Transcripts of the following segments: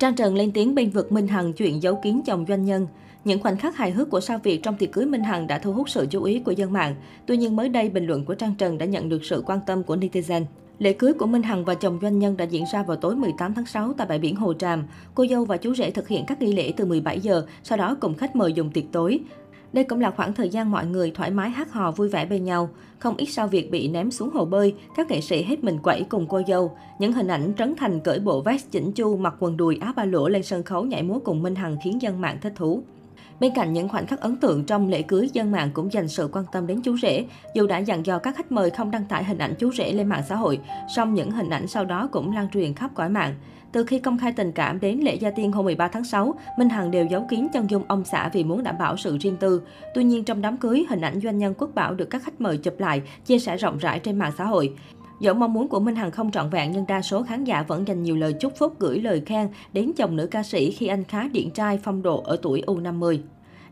Trang Trần lên tiếng bên vực Minh Hằng chuyện giấu kín chồng doanh nhân. Những khoảnh khắc hài hước của sao Việt trong tiệc cưới Minh Hằng đã thu hút sự chú ý của dân mạng. Tuy nhiên mới đây, bình luận của Trang Trần đã nhận được sự quan tâm của netizen. Lễ cưới của Minh Hằng và chồng doanh nhân đã diễn ra vào tối 18 tháng 6 tại bãi biển Hồ Tràm. Cô dâu và chú rể thực hiện các nghi lễ từ 17 giờ, sau đó cùng khách mời dùng tiệc tối. Đây cũng là khoảng thời gian mọi người thoải mái hát hò vui vẻ bên nhau. Không ít sau việc bị ném xuống hồ bơi, các nghệ sĩ hết mình quẩy cùng cô dâu. Những hình ảnh Trấn Thành cởi bộ vest chỉnh chu, mặc quần đùi áo ba lỗ lên sân khấu nhảy múa cùng Minh Hằng khiến dân mạng thích thú. Bên cạnh những khoảnh khắc ấn tượng trong lễ cưới, dân mạng cũng dành sự quan tâm đến chú rể. Dù đã dặn dò các khách mời không đăng tải hình ảnh chú rể lên mạng xã hội, song những hình ảnh sau đó cũng lan truyền khắp cõi mạng. Từ khi công khai tình cảm đến lễ gia tiên hôm 13 tháng 6, Minh Hằng đều giấu kín chân dung ông xã vì muốn đảm bảo sự riêng tư. Tuy nhiên trong đám cưới, hình ảnh doanh nhân Quốc Bảo được các khách mời chụp lại, chia sẻ rộng rãi trên mạng xã hội. Dẫu mong muốn của Minh Hằng không trọn vẹn, nhưng đa số khán giả vẫn dành nhiều lời chúc phúc gửi lời khen đến chồng nữ ca sĩ khi anh khá điện trai phong độ ở tuổi U50.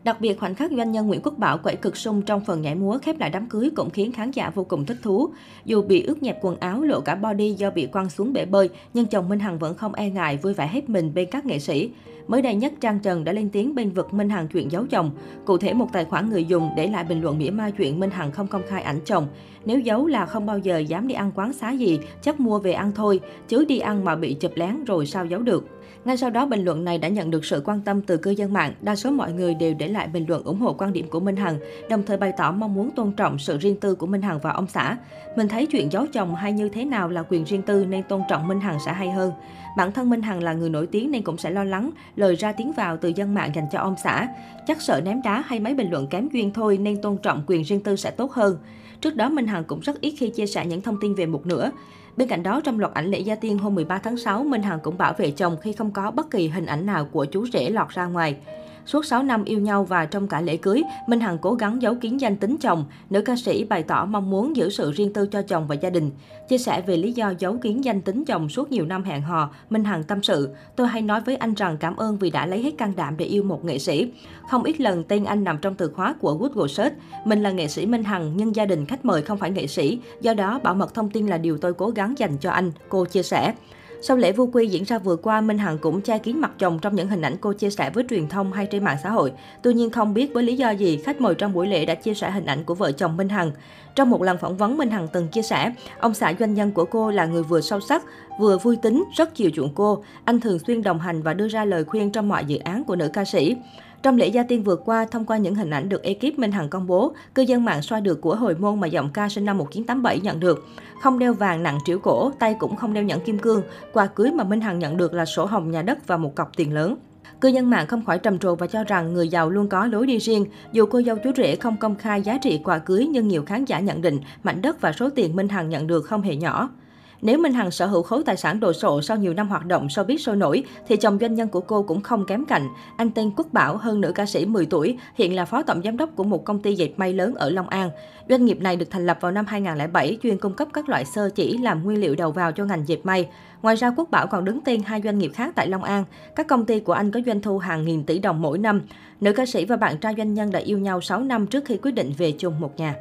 Đặc biệt, khoảnh khắc doanh nhân Nguyễn Quốc Bảo quẩy cực sung trong phần nhảy múa khép lại đám cưới cũng khiến khán giả vô cùng thích thú. Dù bị ướt nhẹp quần áo, lộ cả body do bị quăng xuống bể bơi, nhưng chồng Minh Hằng vẫn không e ngại vui vẻ hết mình bên các nghệ sĩ. Mới đây nhất, Trang Trần đã lên tiếng bên vực Minh Hằng chuyện giấu chồng. Cụ thể, một tài khoản người dùng để lại bình luận mỉa mai chuyện Minh Hằng không công khai ảnh chồng. Nếu giấu là không bao giờ dám đi ăn quán xá gì, chắc mua về ăn thôi, chứ đi ăn mà bị chụp lén rồi sao giấu được. Ngay sau đó, bình luận này đã nhận được sự quan tâm từ cư dân mạng. Đa số mọi người đều để lại bình luận ủng hộ quan điểm của Minh Hằng, đồng thời bày tỏ mong muốn tôn trọng sự riêng tư của Minh Hằng và ông xã. Mình thấy chuyện giấu chồng hay như thế nào là quyền riêng tư nên tôn trọng Minh Hằng sẽ hay hơn. Bản thân Minh Hằng là người nổi tiếng nên cũng sẽ lo lắng lời ra tiếng vào từ dân mạng dành cho ông xã. Chắc sợ ném đá hay mấy bình luận kém duyên thôi nên tôn trọng quyền riêng tư sẽ tốt hơn. Trước đó, Minh Hằng cũng rất ít khi chia sẻ những thông tin về một nữa. Bên cạnh đó, trong loạt ảnh lễ gia tiên hôm 13 tháng 6, Minh Hằng cũng bảo vệ chồng khi không có bất kỳ hình ảnh nào của chú rể lọt ra ngoài. Suốt 6 năm yêu nhau và trong cả lễ cưới, Minh Hằng cố gắng giấu kín danh tính chồng. Nữ ca sĩ bày tỏ mong muốn giữ sự riêng tư cho chồng và gia đình. Chia sẻ về lý do giấu kín danh tính chồng suốt nhiều năm hẹn hò, Minh Hằng tâm sự, tôi hay nói với anh rằng cảm ơn vì đã lấy hết can đảm để yêu một nghệ sĩ. Không ít lần tên anh nằm trong từ khóa của Google Search. Mình là nghệ sĩ Minh Hằng nhưng gia đình khách mời không phải nghệ sĩ, do đó bảo mật thông tin là điều tôi cố gắng dành cho anh, cô chia sẻ. Sau lễ vu quy diễn ra vừa qua, Minh Hằng cũng che kín mặt chồng trong những hình ảnh cô chia sẻ với truyền thông hay trên mạng xã hội. Tuy nhiên không biết với lý do gì, khách mời trong buổi lễ đã chia sẻ hình ảnh của vợ chồng Minh Hằng. Trong một lần phỏng vấn, Minh Hằng từng chia sẻ, ông xã doanh nhân của cô là người vừa sâu sắc, vừa vui tính, rất chiều chuộng cô. Anh thường xuyên đồng hành và đưa ra lời khuyên trong mọi dự án của nữ ca sĩ. Trong lễ gia tiên vừa qua, thông qua những hình ảnh được ekip Minh Hằng công bố, cư dân mạng soi được của hồi môn mà giọng ca sinh năm 1987 nhận được. Không đeo vàng nặng triểu cổ, tay cũng không đeo nhẫn kim cương. Quà cưới mà Minh Hằng nhận được là sổ hồng nhà đất và một cọc tiền lớn. Cư dân mạng không khỏi trầm trồ và cho rằng người giàu luôn có lối đi riêng. Dù cô dâu chú rể không công khai giá trị quà cưới nhưng nhiều khán giả nhận định mảnh đất và số tiền Minh Hằng nhận được không hề nhỏ. Nếu Minh Hằng sở hữu khối tài sản đồ sộ sau nhiều năm hoạt động showbiz sôi nổi, thì chồng doanh nhân của cô cũng không kém cạnh. Anh tên Quốc Bảo, hơn nữ ca sĩ 10 tuổi, hiện là phó tổng giám đốc của một công ty dệt may lớn ở Long An. Doanh nghiệp này được thành lập vào năm 2007, chuyên cung cấp các loại sơ chỉ làm nguyên liệu đầu vào cho ngành dệt may. Ngoài ra, Quốc Bảo còn đứng tên hai doanh nghiệp khác tại Long An. Các công ty của anh có doanh thu hàng nghìn tỷ đồng mỗi năm. Nữ ca sĩ và bạn trai doanh nhân đã yêu nhau 6 năm trước khi quyết định về chung một nhà.